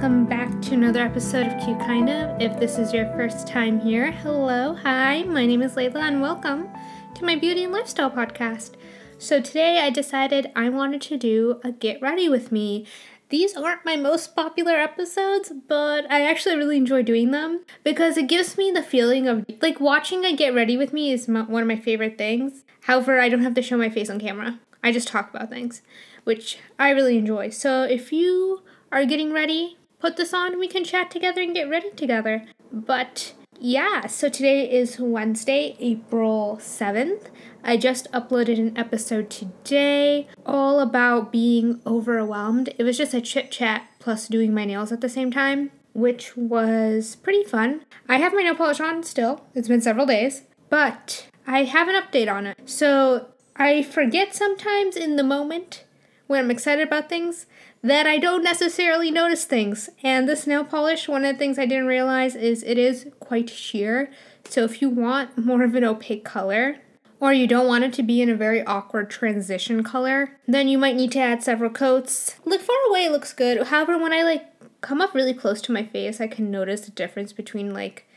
Welcome back to another episode of Cute Kind of. If this is your first time here, hello, hi, my name is Layla, and welcome to my beauty and lifestyle podcast. So, today I decided I wanted to do a get ready with me. These aren't my most popular episodes, but I actually really enjoy doing them because it gives me the feeling of like watching a get ready with me is one of my favorite things. However, I don't have to show my face on camera, I just talk about things which I really enjoy. So if you are getting ready, put this on, we can chat together and get ready together. But yeah, so today is Wednesday, April 7th. I just uploaded an episode today all about being overwhelmed. It was just a chit chat plus doing my nails at the same time, which was pretty fun. I have my nail polish on still, it's been several days, but I have an update on it. So I forget sometimes in the moment when I'm excited about things that I don't necessarily notice things. And this nail polish, one of the things I didn't realize is it is quite sheer. So if you want more of an opaque color, or you don't want it to be in a very awkward transition color, then you might need to add several coats. Look far away, looks good. However, when I like come up really close to my face, I can notice the difference between like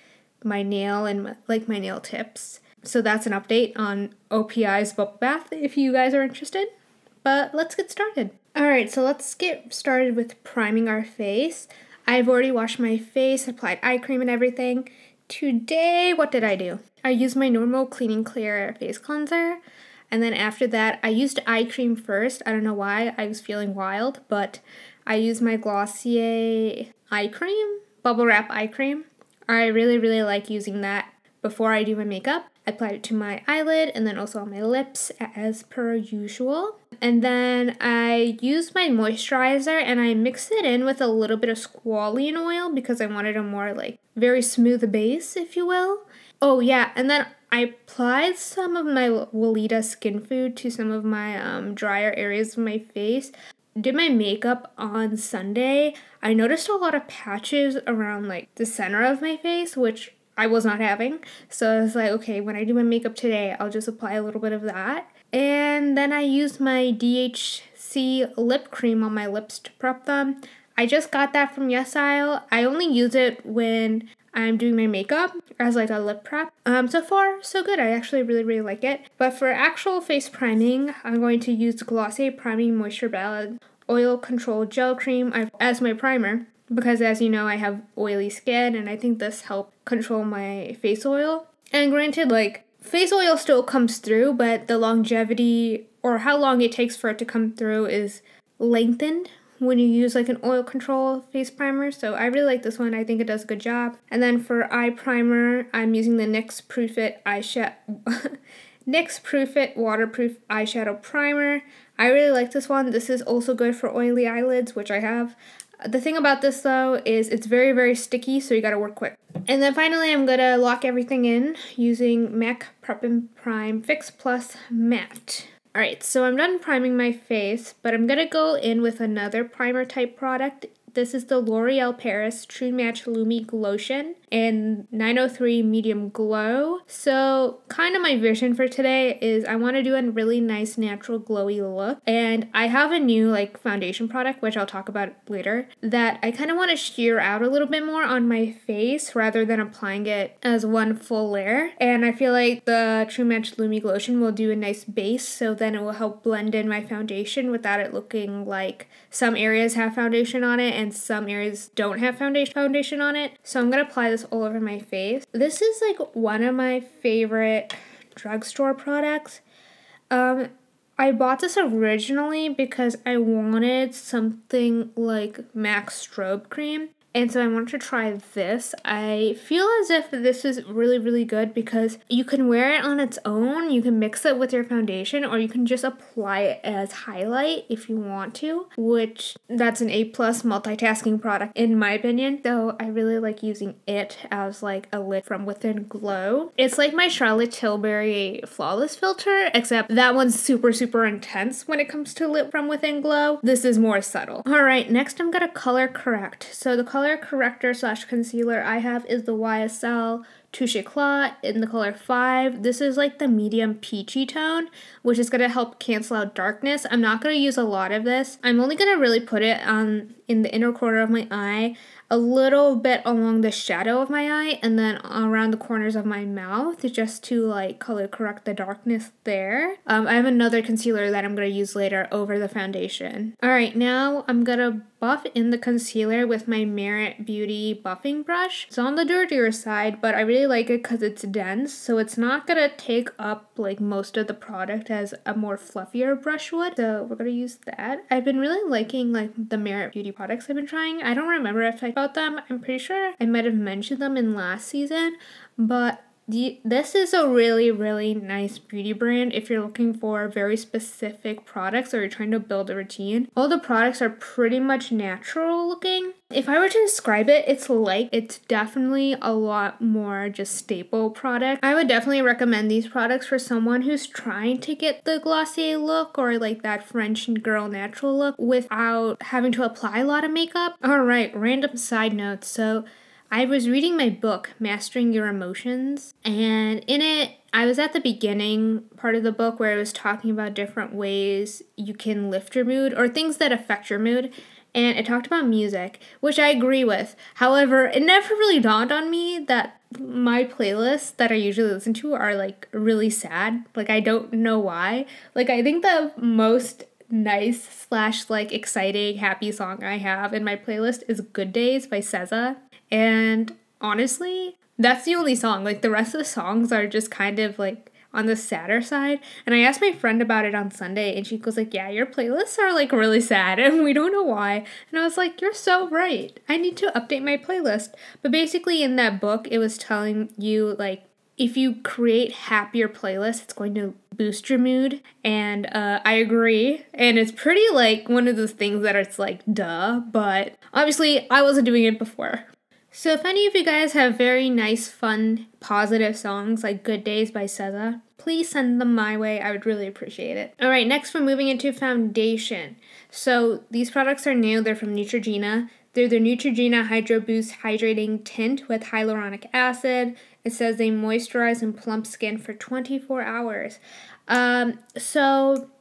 my nail and my, like my nail tips. So that's an update on OPI's bubble bath if you guys are interested. But let's get started. Alright, so let's get started with priming our face. I've already washed my face, applied eye cream and everything. Today, what did I do? I used my normal Clean & Clear face cleanser. And then after that, I used eye cream first. I don't know why, I was feeling wild, but I used my Glossier eye cream, bubble wrap eye cream. I really, really like using that before I do my makeup. I applied it to my eyelid and then also on my lips as per usual. And then I used my moisturizer and I mixed it in with a little bit of squalene oil because I wanted a more like very smooth base, if you will. Oh yeah, and then I applied some of my Weleda skin food to some of my um, drier areas of my face. Did my makeup on Sunday. I noticed a lot of patches around like the center of my face, which I was not having. So I was like, okay, when I do my makeup today, I'll just apply a little bit of that. And then I used my DHC lip cream on my lips to prep them. I just got that from YesStyle. I only use it when I'm doing my makeup as like a lip prep. Um, so far, so good. I actually really, really like it. But for actual face priming, I'm going to use Glossier Priming Moisture Balance Oil Control Gel Cream as my primer because as you know, I have oily skin and I think this helped control my face oil. And granted, like face oil still comes through, but the longevity or how long it takes for it to come through is lengthened when you use like an oil control face primer. So I really like this one. I think it does a good job. And then for eye primer, I'm using the NYX Proof It eyeshadow NYX Proof It waterproof eyeshadow primer. I really like this one. This is also good for oily eyelids, which I have. The thing about this though is it's very, very sticky, so you gotta work quick. And then finally, I'm gonna lock everything in using MAC Prep and Prime Fix Plus Matte. Alright, so I'm done priming my face, but I'm gonna go in with another primer type product this is the L'Oreal Paris True Match Lumi Glotion in 903 Medium Glow. So, kind of my vision for today is I want to do a really nice natural glowy look. And I have a new like foundation product, which I'll talk about later, that I kind of want to sheer out a little bit more on my face rather than applying it as one full layer. And I feel like the True Match Lumi Glotion will do a nice base, so then it will help blend in my foundation without it looking like some areas have foundation on it and some areas don't have foundation foundation on it. So I'm gonna apply this all over my face. This is like one of my favorite drugstore products. Um, I bought this originally because I wanted something like MAC strobe cream and so I wanted to try this. I feel as if this is really, really good because you can wear it on its own, you can mix it with your foundation, or you can just apply it as highlight if you want to, which that's an A plus multitasking product in my opinion. So I really like using it as like a lid from within glow. It's like my Charlotte Tilbury flawless filter, except that one's super, super intense when it comes to lit from within glow. This is more subtle. Alright, next I'm gonna color correct. So the color color corrector slash concealer I have is the YSL Touche Éclat in the color 5. This is like the medium peachy tone, which is going to help cancel out darkness. I'm not going to use a lot of this. I'm only going to really put it on in the inner corner of my eye a little bit along the shadow of my eye and then around the corners of my mouth just to like color correct the darkness there. Um, I have another concealer that I'm going to use later over the foundation. Alright, now I'm going to buff in the concealer with my Merit Beauty buffing brush. It's on the dirtier side, but I really like it because it's dense, so it's not going to take up like most of the product as a more fluffier brush would. So we're to use that. I've been really liking like the Merit Beauty products I've been trying. I don't remember if I about them. I'm pretty sure I might have mentioned them in last season, but the, this is a really, really nice beauty brand if you're looking for very specific products or you're trying to build a routine. All the products are pretty much natural looking. If I were to describe it, it's like it's definitely a lot more just staple product. I would definitely recommend these products for someone who's trying to get the Glossier look or like that French girl natural look without having to apply a lot of makeup. Alright, random side notes. So I was reading my book, Mastering Your Emotions, and in it, I was at the beginning part of the book where I was talking about different ways you can lift your mood or things that affect your mood. And it talked about music, which I agree with. However, it never really dawned on me that my playlists that I usually listen to are like really sad. Like, I don't know why. Like, I think the most nice slash like exciting happy song I have in my playlist is Good Days by SZA. And honestly, that's the only song. Like the rest of the songs are just kind of like on the sadder side. And I asked my friend about it on Sunday and she goes like, "Yeah, your playlists are like really sad and we don't know why." And I was like, "You're so right. I need to update my playlist." But basically in that book, it was telling you like if you create happier playlists, it's going to boost your mood. And uh, I agree. And it's pretty like one of those things that it's like, duh. But obviously, I wasn't doing it before. So, if any of you guys have very nice, fun, positive songs like Good Days by SZA, please send them my way. I would really appreciate it. All right, next we're moving into foundation. So, these products are new, they're from Neutrogena. They're the Neutrogena Hydro Boost Hydrating Tint with hyaluronic acid. It says they moisturize and plump skin for 24 hours. Um, so,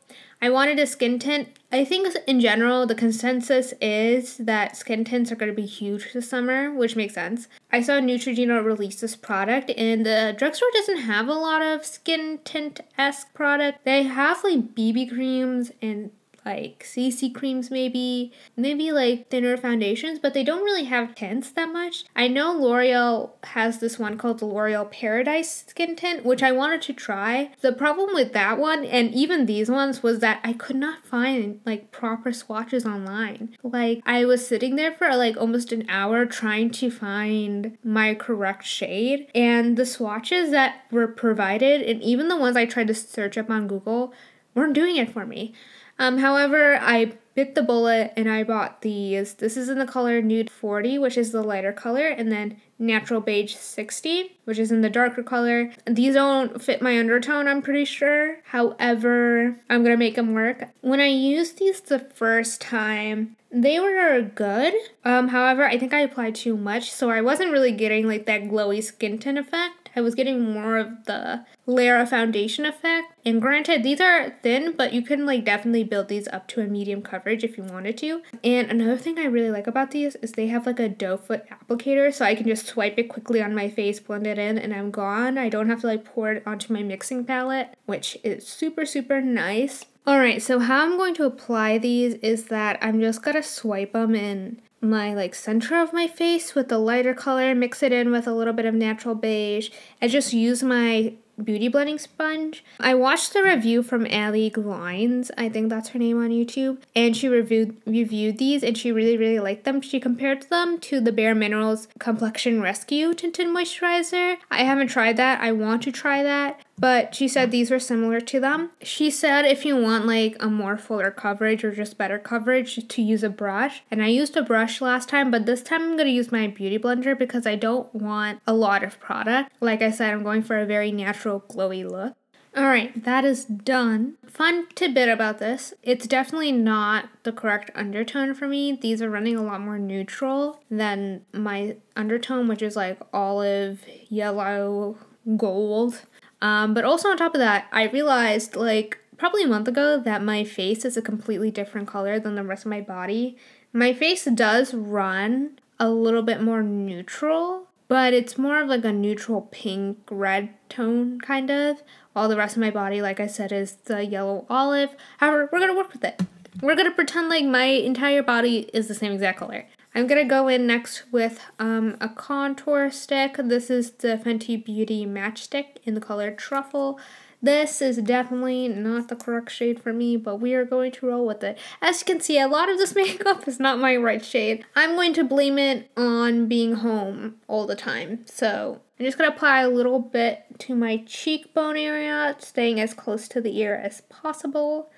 I wanted a skin tint. I think in general, the consensus is that skin tints are going to be huge this summer, which makes sense. I saw Neutrogena release this product, and the drugstore doesn't have a lot of skin tint esque product. They have like BB creams and like CC creams maybe, maybe like thinner foundations, but they don't really have tints that much. I know L'Oreal has this one called the L'Oreal Paradise Skin Tint, which I wanted to try. The problem with that one and even these ones was that I could not find like proper swatches online. Like I was sitting there for like almost an hour trying to find my correct shade and the swatches that were provided and even the ones I tried to search up on Google weren't doing it for me. Um, however, I bit the bullet and I bought these. This is in the color Nude 40, which is the lighter color, and then Natural Beige 60, which is in the darker color. These don't fit my undertone, I'm pretty sure. However, I'm gonna make them work. When I used these the first time, they were good. Um, however, I think I applied too much, so I wasn't really getting like that glowy skin tint effect. I was getting more of the layer of foundation effect. And granted, these are thin, but you can like definitely build these up to a medium coverage if you wanted to. And another thing I really like about these is they have like a doe foot applicator, so I can just swipe it quickly on my face, blend it in, and I'm gone. I don't have to like pour it onto my mixing palette, which is super, super nice. Alright, so how I'm going to apply these is that I'm just gonna swipe them in my like center of my face with the lighter color, mix it in with a little bit of natural beige, and just use my beauty blending sponge. I watched the review from Allie Glines, I think that's her name on YouTube, and she reviewed reviewed these and she really really liked them. She compared them to the Bare Minerals Complexion Rescue Tinted Moisturizer. I haven't tried that. I want to try that but she said these were similar to them. She said if you want like a more fuller coverage or just better coverage to use a brush. And I used a brush last time, but this time I'm going to use my beauty blender because I don't want a lot of product. Like I said, I'm going for a very natural glowy look. Alright, that is done. Fun tidbit about this it's definitely not the correct undertone for me. These are running a lot more neutral than my undertone, which is like olive, yellow, gold. Um, but also on top of that, I realized like probably a month ago that my face is a completely different color than the rest of my body. My face does run a little bit more neutral, but it's more of like a neutral pink red tone kind of. All the rest of my body, like I said, is the yellow olive. However, we're gonna work with it. We're gonna pretend like my entire body is the same exact color. I'm gonna go in next with um, a contour stick. This is the Fenty Beauty Match Stick in the color Truffle. This is definitely not the correct shade for me, but we are going to roll with it. As you can see, a lot of this makeup is not my right shade. I'm going to blame it on being home all the time. So I'm just going to apply a little bit to my cheekbone area, staying as close to the ear as possible.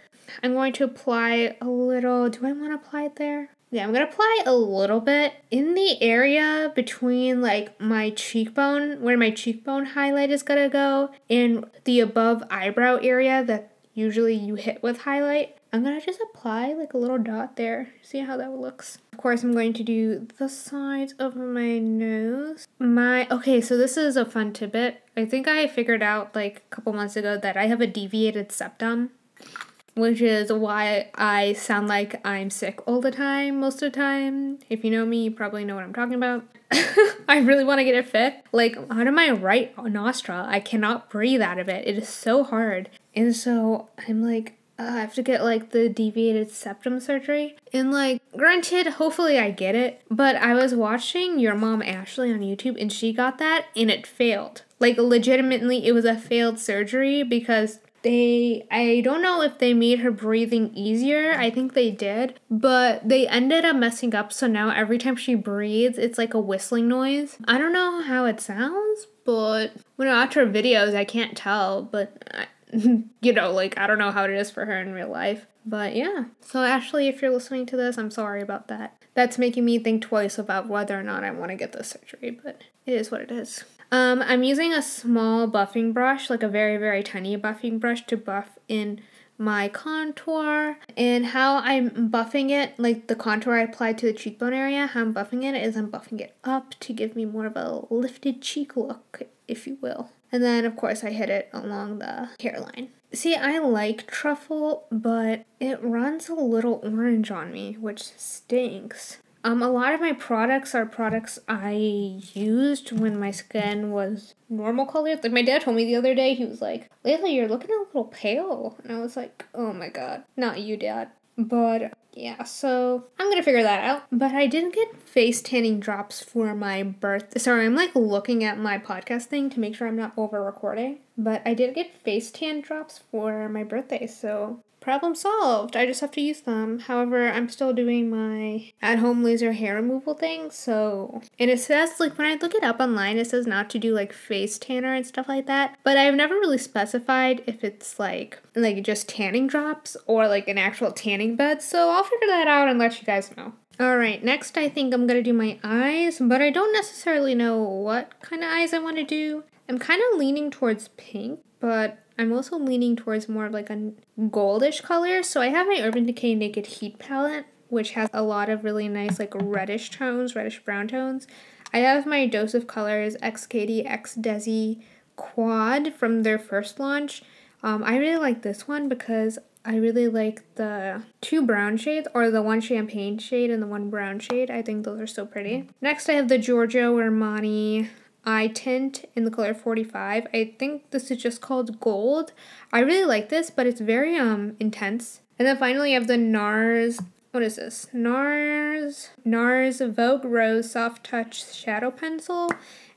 I'm going to apply a little, do I want to apply it there? Yeah, I'm gonna apply a little bit in the area between like my cheekbone, where my cheekbone highlight is gonna go, and the above eyebrow area that usually you hit with highlight. I'm gonna just apply like a little dot there. See how that looks. Of course, I'm going to do the sides of my nose. My, okay, so this is a fun tidbit. I think I figured out like a couple months ago that I have a deviated septum which is why I sound like I'm sick all the time, most of the time. If you know me, you probably know what I'm talking about. I really want to get it fit. Like, out of my right nostril, I cannot breathe out of it. It is so hard. And so I'm like, uh, I have to get like the deviated septum surgery. And like, granted, hopefully I get it. But I was watching your mom Ashley on YouTube and she got that and it failed. Like, legitimately, it was a failed surgery because they I don't know if they made her breathing easier. I think they did, but they ended up messing up so now every time she breathes, it's like a whistling noise. I don't know how it sounds, but when I watch her videos, I can't tell, but I, you know, like I don't know how it is for her in real life. But yeah. So Ashley, if you're listening to this, I'm sorry about that. That's making me think twice about whether or not I want to get this surgery, but it is what it is. Um, I'm using a small buffing brush, like a very, very tiny buffing brush to buff in my contour. And how I'm buffing it, like the contour I applied to the cheekbone area, how I'm buffing it is I'm buffing it up to give me more of a lifted cheek look, if you will. And then, of course, I hit it along the hairline. See, I like truffle, but it runs a little orange on me, which stinks. Um, a lot of my products are products I used when my skin was normal color. Like my dad told me the other day, he was like, "Layla, you're looking a little pale," and I was like, "Oh my god, not you, dad." But yeah, so I'm gonna figure that out. But I didn't get face tanning drops for my birth. Sorry, I'm like looking at my podcast thing to make sure I'm not over recording. But I did get face tan drops for my birthday, so problem solved. I just have to use them. However, I'm still doing my at home laser hair removal thing. So, and it says, like, when I look it up online, it says not to do like face tanner and stuff like that. But I've never really specified if it's like, like just tanning drops or like an actual tanning bed. So I'll figure that out and let you guys know. Alright, next I think I'm gonna do my eyes, but I don't necessarily know what kind of eyes I want to do. I'm kind of leaning towards pink, but I'm also leaning towards more of like a goldish color. So I have my Urban Decay Naked Heat palette, which has a lot of really nice like reddish tones, reddish brown tones. I have my Dose of Colors XKD X Desi Quad from their first launch. Um, I really like this one because I really like the two brown shades, or the one champagne shade and the one brown shade. I think those are so pretty. Next, I have the Giorgio Armani eye tint in the color 45. I think this is just called Gold. I really like this, but it's very um intense. And then finally I have the NARS, what is this? NARS, NARS Vogue Rose Soft Touch Shadow Pencil.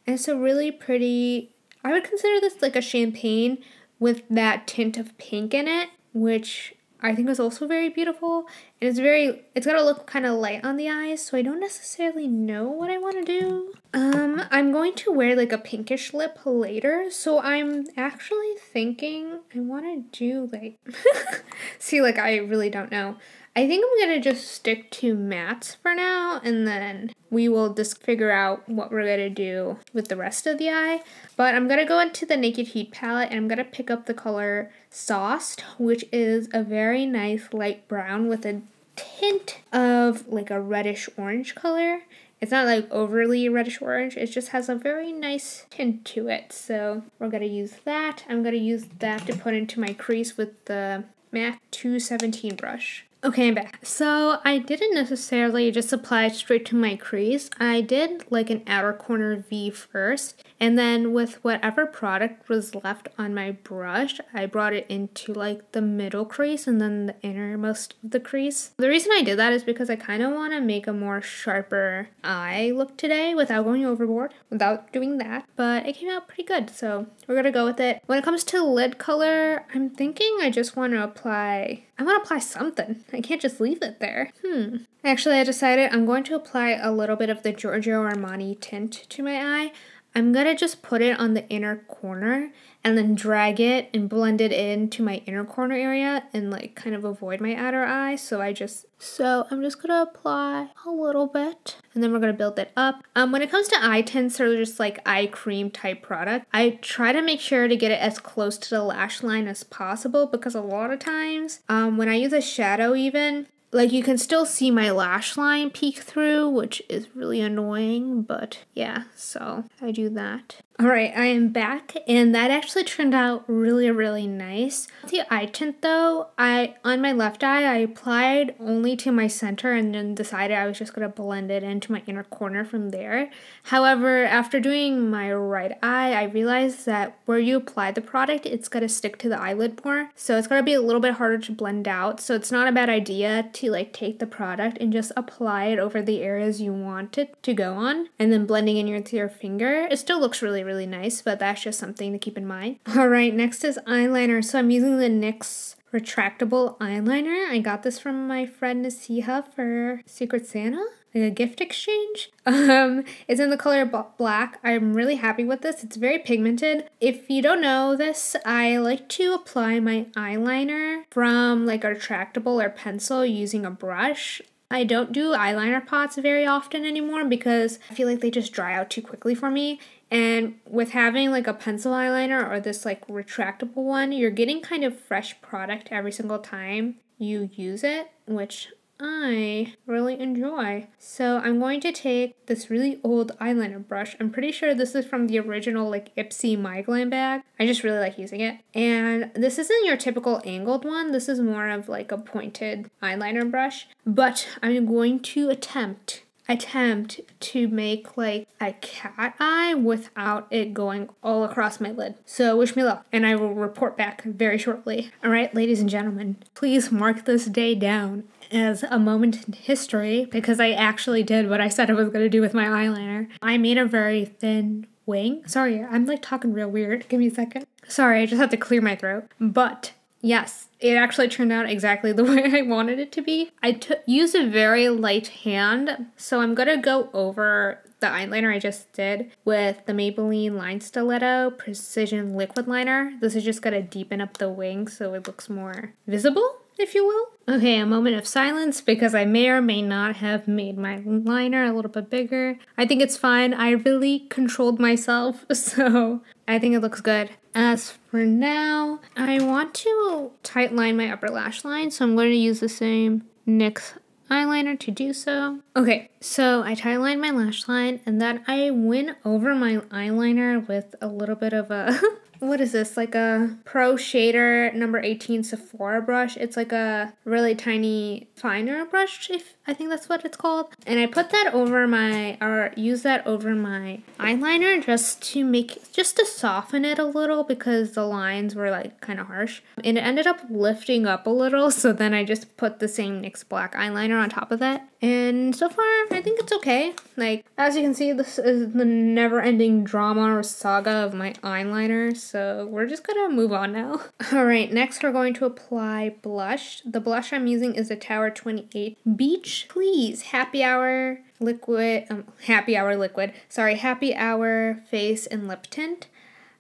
And it's a really pretty, I would consider this like a champagne with that tint of pink in it, which I think is also very beautiful. And it's very, it's got look kind of light on the eyes, so I don't necessarily know what I want to do. Um, I'm going to wear like a pinkish lip later, so I'm actually thinking I want to do like, see, like I really don't know. I think I'm gonna just stick to mattes for now and then we will just figure out what we're gonna do with the rest of the eye. But I'm gonna go into the Naked Heat palette and I'm gonna pick up the color Sauced, which is a very nice light brown with a tint of like a reddish orange color. It's not like overly reddish orange, it just has a very nice tint to it. So we're gonna use that. I'm gonna use that to put into my crease with the MAC 217 brush. Okay, I'm back. So I didn't necessarily just apply straight to my crease. I did like an outer corner V first, and then with whatever product was left on my brush, I brought it into like the middle crease and then the innermost of the crease. The reason I did that is because I kind of want to make a more sharper eye look today without going overboard, without doing that. But it came out pretty good, so we're gonna go with it. When it comes to lid color, I'm thinking I just want to apply I want to apply something. I can't just leave it there. Hmm. Actually, I decided I'm going to apply a little bit of the Giorgio Armani tint to my eye. I'm gonna just put it on the inner corner and then drag it and blend it into my inner corner area and like kind of avoid my outer eye. So I just, so I'm just gonna apply a little bit and then we're gonna build it up. Um, when it comes to eye tints or just like eye cream type product, I try to make sure to get it as close to the lash line as possible because a lot of times um, when I use a shadow even, like you can still see my lash line peek through, which is really annoying, but yeah, so I do that. All right, I am back, and that actually turned out really, really nice. The eye tint, though, I on my left eye, I applied only to my center, and then decided I was just gonna blend it into my inner corner from there. However, after doing my right eye, I realized that where you apply the product, it's gonna stick to the eyelid more, so it's gonna be a little bit harder to blend out. So it's not a bad idea to like take the product and just apply it over the areas you want it to go on, and then blending in your, with your finger. It still looks really really nice, but that's just something to keep in mind. All right, next is eyeliner. So I'm using the NYX retractable eyeliner. I got this from my friend Nasiha for Secret Santa like a gift exchange. Um, it's in the color black. I'm really happy with this. It's very pigmented. If you don't know this, I like to apply my eyeliner from like a retractable or pencil using a brush. I don't do eyeliner pots very often anymore because I feel like they just dry out too quickly for me. And with having like a pencil eyeliner or this like retractable one, you're getting kind of fresh product every single time you use it, which I really enjoy. So I'm going to take this really old eyeliner brush. I'm pretty sure this is from the original like Ipsy My Glam bag. I just really like using it. And this isn't your typical angled one. This is more of like a pointed eyeliner brush. But I'm going to attempt attempt to make like a cat eye without it going all across my lid. So wish me luck, and I will report back very shortly. All right, ladies and gentlemen, please mark this day down as a moment in history because I actually did what I said I was going to do with my eyeliner. I made a very thin wing. Sorry, I'm like talking real weird. Give me a second. Sorry, I just have to clear my throat. But yes, it actually turned out exactly the way I wanted it to be. I t- used a very light hand, so I'm going to go over the eyeliner I just did with the Maybelline Line Stiletto Precision Liquid Liner. This is just going to deepen up the wing so it looks more visible if you will. Okay, a moment of silence because I may or may not have made my liner a little bit bigger. I think it's fine. I really controlled myself, so I think it looks good. As for now, I want to tight line my upper lash line, so I'm going to use the same NYX eyeliner to do so. Okay, so I tight line my lash line and then I went over my eyeliner with a little bit of a what is this like a pro shader number 18 sephora brush? It's like a really tiny finer brush if i think that's what it's called. And i put that over my or use that over my eyeliner just to make just to soften it a little because the lines were like kind of harsh. And it ended up lifting up a little so then i just put the same nyx black eyeliner on top of that. And so far i think it's okay. Like as you can see this is the never ending drama or saga of my eyeliners so we're just gonna move on now. All right, next we're going to apply blush. The blush I'm using is a Tower 28 Beach Please Happy Hour Liquid, um, Happy Hour Liquid, sorry, Happy Hour Face and Lip Tint.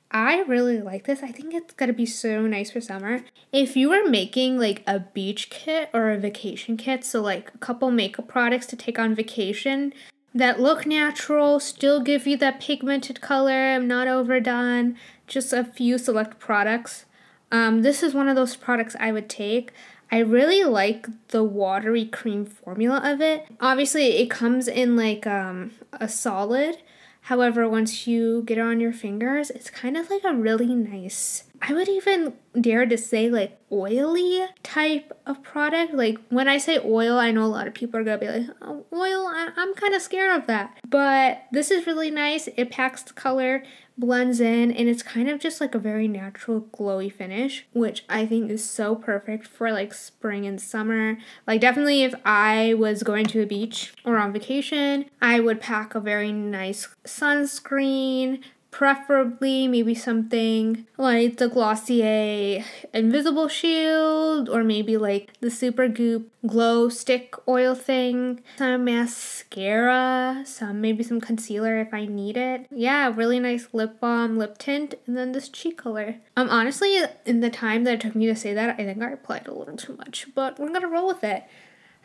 I really like this. I think it's gonna be so nice for summer. If you are making like a beach kit or a vacation kit, so like a couple makeup products to take on vacation that look natural, still give you that pigmented color, not overdone, just a few select products. Um, this is one of those products I would take. I really like the watery cream formula of it. Obviously, it comes in like um, a solid, However, once you get it on your fingers, it's kind of like a really nice, I would even dare to say like oily type of product. Like when I say oil, I know a lot of people are gonna be like, oh, oil, I- I'm kind of scared of that. But this is really nice. It packs the color blends in and it's kind of just like a very natural glowy finish which i think is so perfect for like spring and summer. Like definitely if i was going to a beach or on vacation i would pack a very nice sunscreen preferably maybe something like the Glossier Invisible Shield or maybe like the Super Goop Glow Stick Oil thing, some mascara, some maybe some concealer if I need it. Yeah, really nice lip balm, lip tint, and then this cheek color. Um, honestly, in the time that it took me to say that, I think I applied a little too much, but we're gonna roll with it.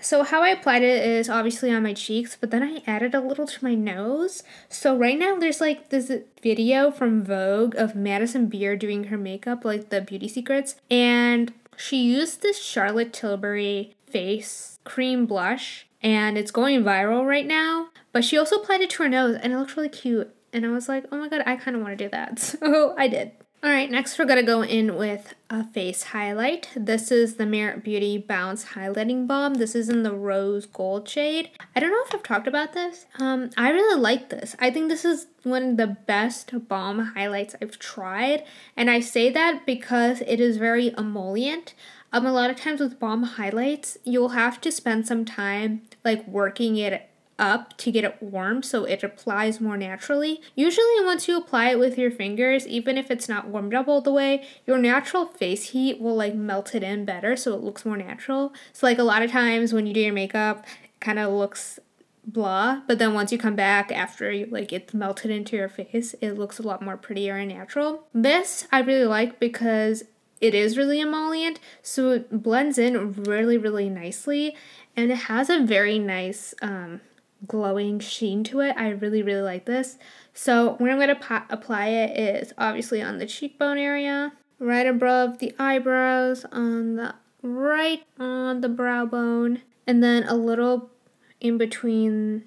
So how I applied it is obviously on my cheeks, but then I added a little to my nose. So right now there's like this video from Vogue of Madison Beer doing her makeup, like the beauty secrets, and she used this Charlotte Tilbury face cream blush and it's going viral right now. But she also applied it to her nose and it looks really cute. And I was like, oh my god, I kind of want to do that. So I did. All right, next we're gonna go in with a face highlight. This is the Merit Beauty Bounce Highlighting Balm. This is in the rose gold shade. I don't know if I've talked about this. Um, I really like this. I think this is one of the best balm highlights I've tried. And I say that because it is very emollient. Um, a lot of times with balm highlights, you'll have to spend some time like working it up to get it warm so it applies more naturally. Usually, once you apply it with your fingers, even if it's not warmed up all the way, your natural face heat will like melt it in better so it looks more natural. So, like a lot of times when you do your makeup, it kind of looks blah but then once you come back after you, like it's melted into your face it looks a lot more prettier and natural this i really like because it is really emollient so it blends in really really nicely and it has a very nice um, glowing sheen to it. I really, really like this. So where I'm going to apply it is obviously on the cheekbone area, right above the eyebrows, on the right on the brow bone, and then a little in between,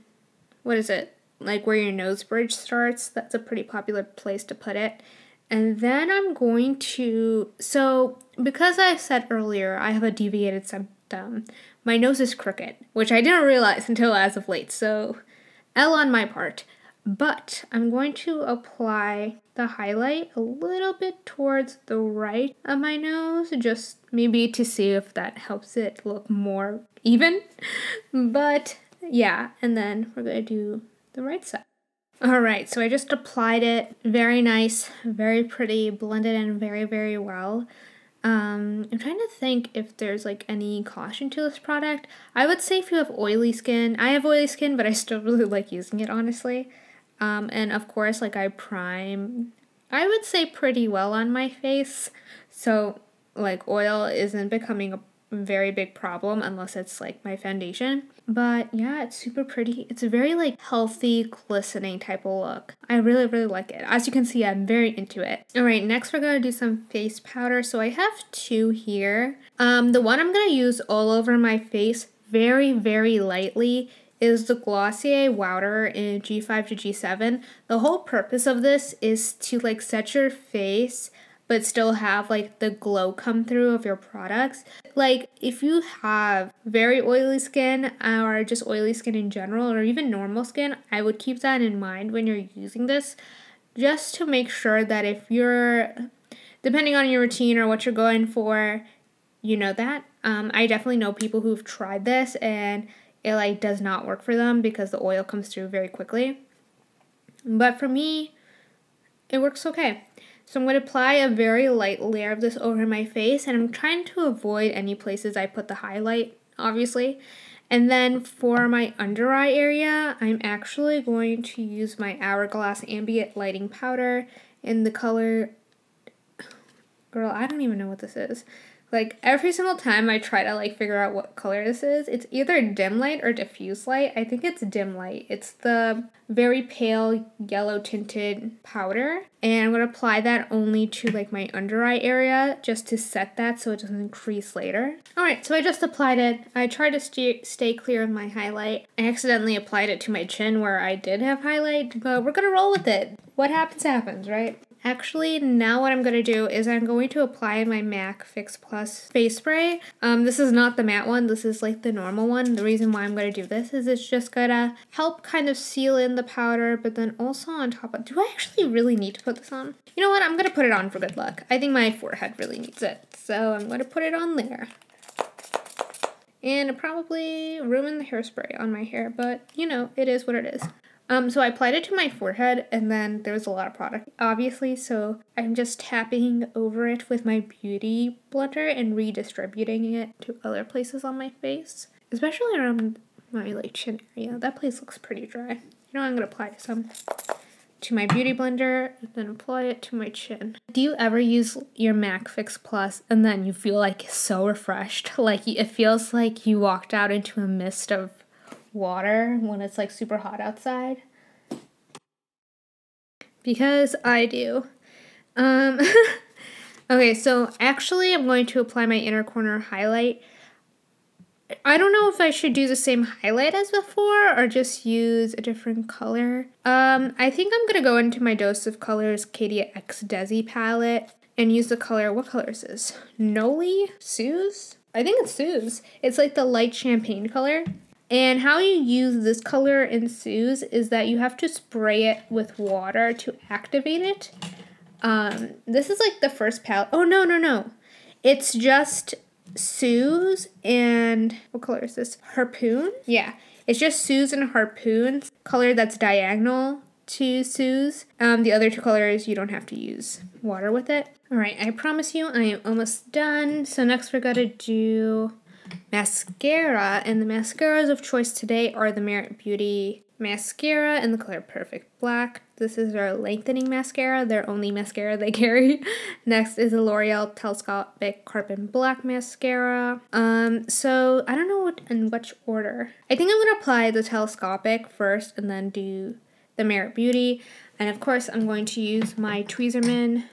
what is it? Like where your nose bridge starts. That's a pretty popular place to put it. And then I'm going to, so because I said earlier I have a deviated septum, my nose is crooked, which I didn't realize until as of late, so L on my part. But I'm going to apply the highlight a little bit towards the right of my nose, just maybe to see if that helps it look more even. But yeah, and then we're to do the right side. All right, so I just applied it. Very nice, very pretty, blended in very, very well. Um, I'm trying to think if there's like any caution to this product. I would say if you have oily skin, I have oily skin, but I still really like using it honestly. Um, and of course, like I prime, I would say pretty well on my face. So, like, oil isn't becoming a very big problem unless it's like my foundation. But yeah, it's super pretty. It's a very like healthy, glistening type of look. I really, really like it. As you can see, I'm very into it. All right, next we're gonna do some face powder. So I have two here. Um, the one I'm gonna use all over my face very, very lightly is the Glossier Wowder in G5 to G7. The whole purpose of this is to like set your face but still have like the glow come through of your products. Like if you have very oily skin or just oily skin in general or even normal skin, I would keep that in mind when you're using this just to make sure that if you're depending on your routine or what you're going for, you know that. Um, I definitely know people who've tried this and it like does not work for them because the oil comes through very quickly. But for me, it works okay. So I'm going to apply a very light layer of this over my face and I'm trying to avoid any places I put the highlight, obviously. And then for my under eye area, I'm actually going to use my Hourglass Ambient Lighting Powder in the color. Girl, I don't even know what this is. Like every single time I try to like figure out what color this is, it's either dim light or diffuse light. I think it's dim light. It's the very pale yellow tinted powder. And I'm to apply that only to like my under eye area just to set that so it doesn't crease later. Alright, so I just applied it. I tried to st- stay clear of my highlight. I accidentally applied it to my chin where I did have highlight, but we're to roll with it. What happens, happens, right? Actually, now what I'm going to do is I'm going to apply my MAC Fix Plus face spray. Um, this is not the matte one, this is like the normal one. The reason why I'm going to do this is it's just going to help kind of seal in the powder, but then also on top of, do I actually really need to put this on? You know what, I'm going to put it on for good luck. I think my forehead really needs it, so I'm going to put it on there. And probably ruin the hairspray on my hair, but you know, it is what it is. Um, so I applied it to my forehead and then there was a lot of product, obviously, so I'm just tapping over it with my beauty blender and redistributing it to other places on my face, especially around my like chin area. That place looks pretty dry. You know, I'm gonna apply some to my beauty blender and then apply it to my chin. Do you ever use your MAC Fix Plus and then you feel like so refreshed? Like it feels like you walked out into a mist of water when it's like super hot outside? Because I do. Um, okay, so actually, I'm going to apply my inner corner highlight. I don't know if I should do the same highlight as before or just use a different color. Um, I think I'm gonna go into my Dose of Colors Katy X Desi palette and use the color. What color is this? Noli? Suze? I think it's Suze. It's like the light champagne color. And how you use this color in Suze is that you have to spray it with water to activate it. Um, this is like the first palette. Oh, no, no, no. It's just Suze and what color is this? Harpoon? Yeah. It's just Suze and Harpoon, color that's diagonal to Suze. Um, the other two colors, you don't have to use water with it. All right, I promise you I am almost done. So next we're gonna do mascara, and the mascaras of choice today are the Merit Beauty mascara in the color Perfect Black. This is their lengthening mascara, their only mascara they carry. Next is the L'Oreal Telescopic Carbon Black mascara. Um, so I don't know what in which order. I think I'm gonna apply the telescopic first and then do the Merit Beauty. And of course, I'm going to use my Tweezerman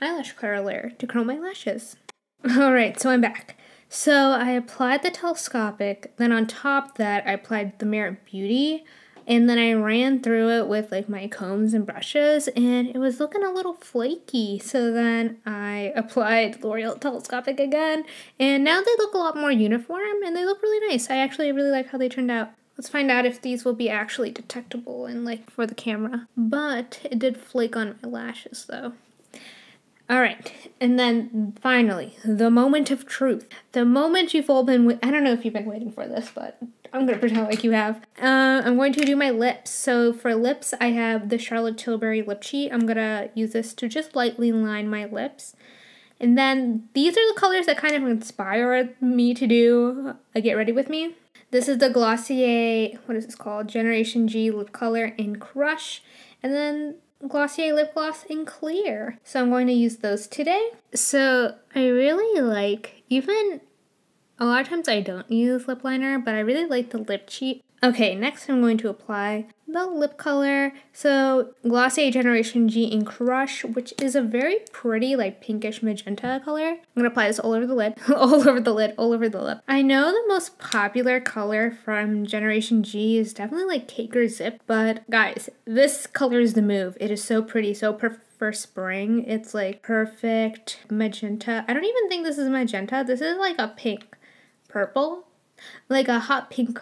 eyelash curler to curl my lashes. Alright, so I'm back. So I applied the telescopic, then on top that I applied the Merit Beauty, and then I ran through it with like my combs and brushes, and it was looking a little flaky. So then I applied L'Oreal Telescopic again, and now they look a lot more uniform and they look really nice. I actually really like how they turned out. Let's find out if these will be actually detectable and like for the camera. But it did flake on my lashes though. All right, and then finally, the moment of truth. The moment you've all been, I don't know if you've been waiting for this, but I'm gonna pretend like you have. Uh, I'm going to do my lips. So for lips, I have the Charlotte Tilbury lip cheat. I'm gonna use this to just lightly line my lips. And then these are the colors that kind of inspired me to do a Get Ready With Me. This is the Glossier, what is this called? Generation G lip color in Crush. And then Glossier lip gloss in clear. So I'm going to use those today. So I really like, even a lot of times I don't use lip liner, but I really like the lip cheat. Okay, next I'm going to apply the lip color. So Glossier Generation G in Crush, which is a very pretty like pinkish magenta color. I'm gonna apply this all over the lid, all over the lid, all over the lip. I know the most popular color from Generation G is definitely like Cake or Zip, but guys, this color is the move. It is so pretty, so perfect for spring. It's like perfect magenta. I don't even think this is magenta. This is like a pink purple, like a hot pink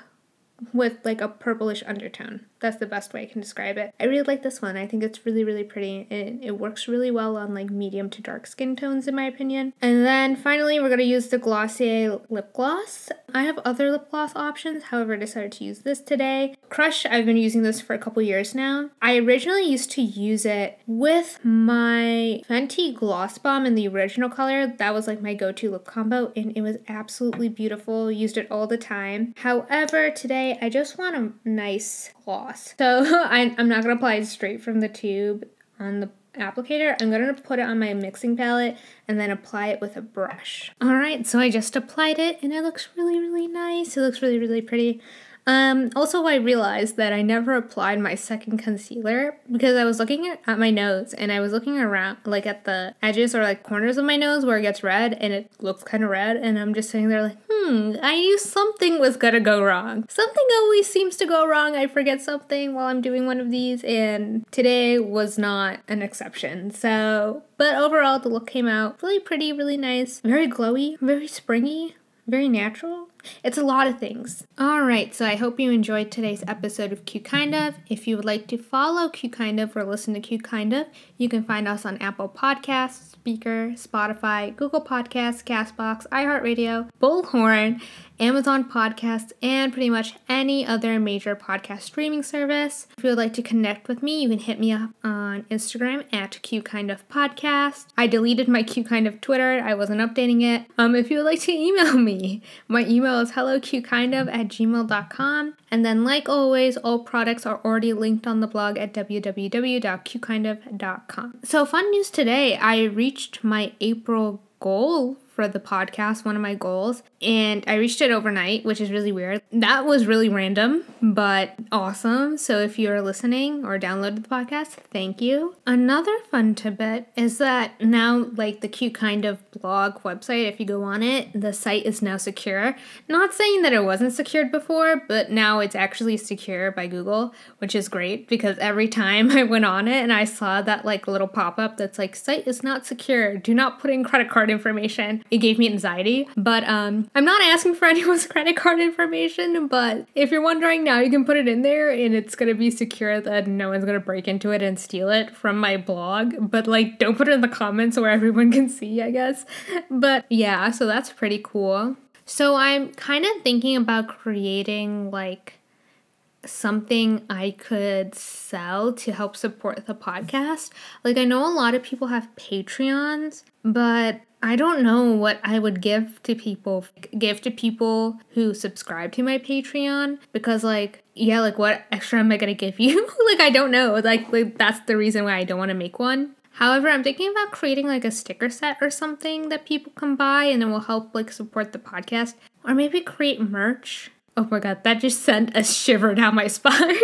with like a purplish undertone. That's the best way I can describe it. I really like this one. I think it's really, really pretty. It, it works really well on like medium to dark skin tones in my opinion. And then finally, we're going to use the Glossier lip gloss. I have other lip gloss options, however, I decided to use this today. Crush, I've been using this for a couple years now. I originally used to use it with my Fenty Gloss Bomb in the original color. That was like my go-to lip combo and it was absolutely beautiful. Used it all the time. However, today I just want a nice gloss. So I, I'm not going to apply it straight from the tube on the applicator, I'm going to put it on my mixing palette and then apply it with a brush. All right, so I just applied it and it looks really, really nice. It looks really, really pretty. Um, also, I realized that I never applied my second concealer because I was looking at, at my nose and I was looking around, like at the edges or like corners of my nose where it gets red and it looks kind of red. And I'm just sitting there like, hmm, I knew something was gonna go wrong. Something always seems to go wrong. I forget something while I'm doing one of these, and today was not an exception. So, but overall, the look came out really pretty, really nice, very glowy, very springy, very natural. It's a lot of things. All right, so I hope you enjoyed today's episode of Q Kind of. If you would like to follow Q Kind of or listen to Q Kind of, you can find us on Apple Podcasts, Spreaker, Spotify, Google Podcasts, Castbox, iHeartRadio, Bullhorn, Amazon Podcasts, and pretty much any other major podcast streaming service. If you would like to connect with me, you can hit me up on Instagram at Q Kind of Podcast. I deleted my Q Kind of Twitter. I wasn't updating it. Um, if you would like to email me, my email is helloqkindof at gmail.com. And then, like always, all products are already linked on the blog at www.qkindof.com. So, fun news today I reached my April goal for the podcast, one of my goals, and I reached it overnight, which is really weird. That was really random, but awesome. So if you're listening or downloaded the podcast, thank you. Another fun tidbit is that now, like the Q kind of blog website, if you go on it, the site is now secure. Not saying that it wasn't secured before, but now it's actually secure by Google, which is great because every time I went on it and I saw that like little pop up that's like, site is not secure, do not put in credit card information it gave me anxiety. But um, I'm not asking for anyone's credit card information, but if you're wondering now, you can put it in there and it's gonna be secure that no one's gonna break into it and steal it from my blog. But like, don't put it in the comments where everyone can see, I guess. But yeah, so that's pretty cool. So I'm kind of thinking about creating like something I could sell to help support the podcast. Like, I know a lot of people have Patreons, but I don't know what I would give to people give to people who subscribe to my Patreon because like yeah like what extra am I to give you? like I don't know. Like, like that's the reason why I don't want to make one. However, I'm thinking about creating like a sticker set or something that people can buy and it will help like support the podcast or maybe create merch. Oh my god, that just sent a shiver down my spine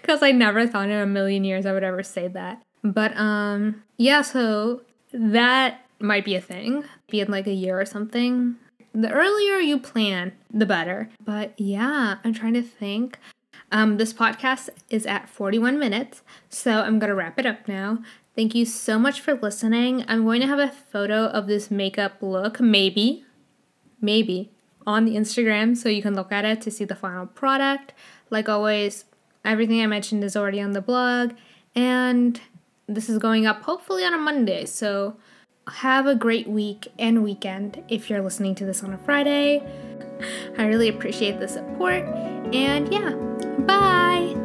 because I never thought in a million years I would ever say that. But um yeah, so that might be a thing, be in like a year or something. The earlier you plan, the better. But yeah, I'm trying to think. Um, this podcast is at 41 minutes, so I'm gonna wrap it up now. Thank you so much for listening. I'm going to have a photo of this makeup look, maybe, maybe, on the Instagram so you can look at it to see the final product. Like always, everything I mentioned is already on the blog, and this is going up hopefully on a Monday, so have a great week and weekend if you're listening to this on a Friday. I really appreciate the support. And yeah, bye.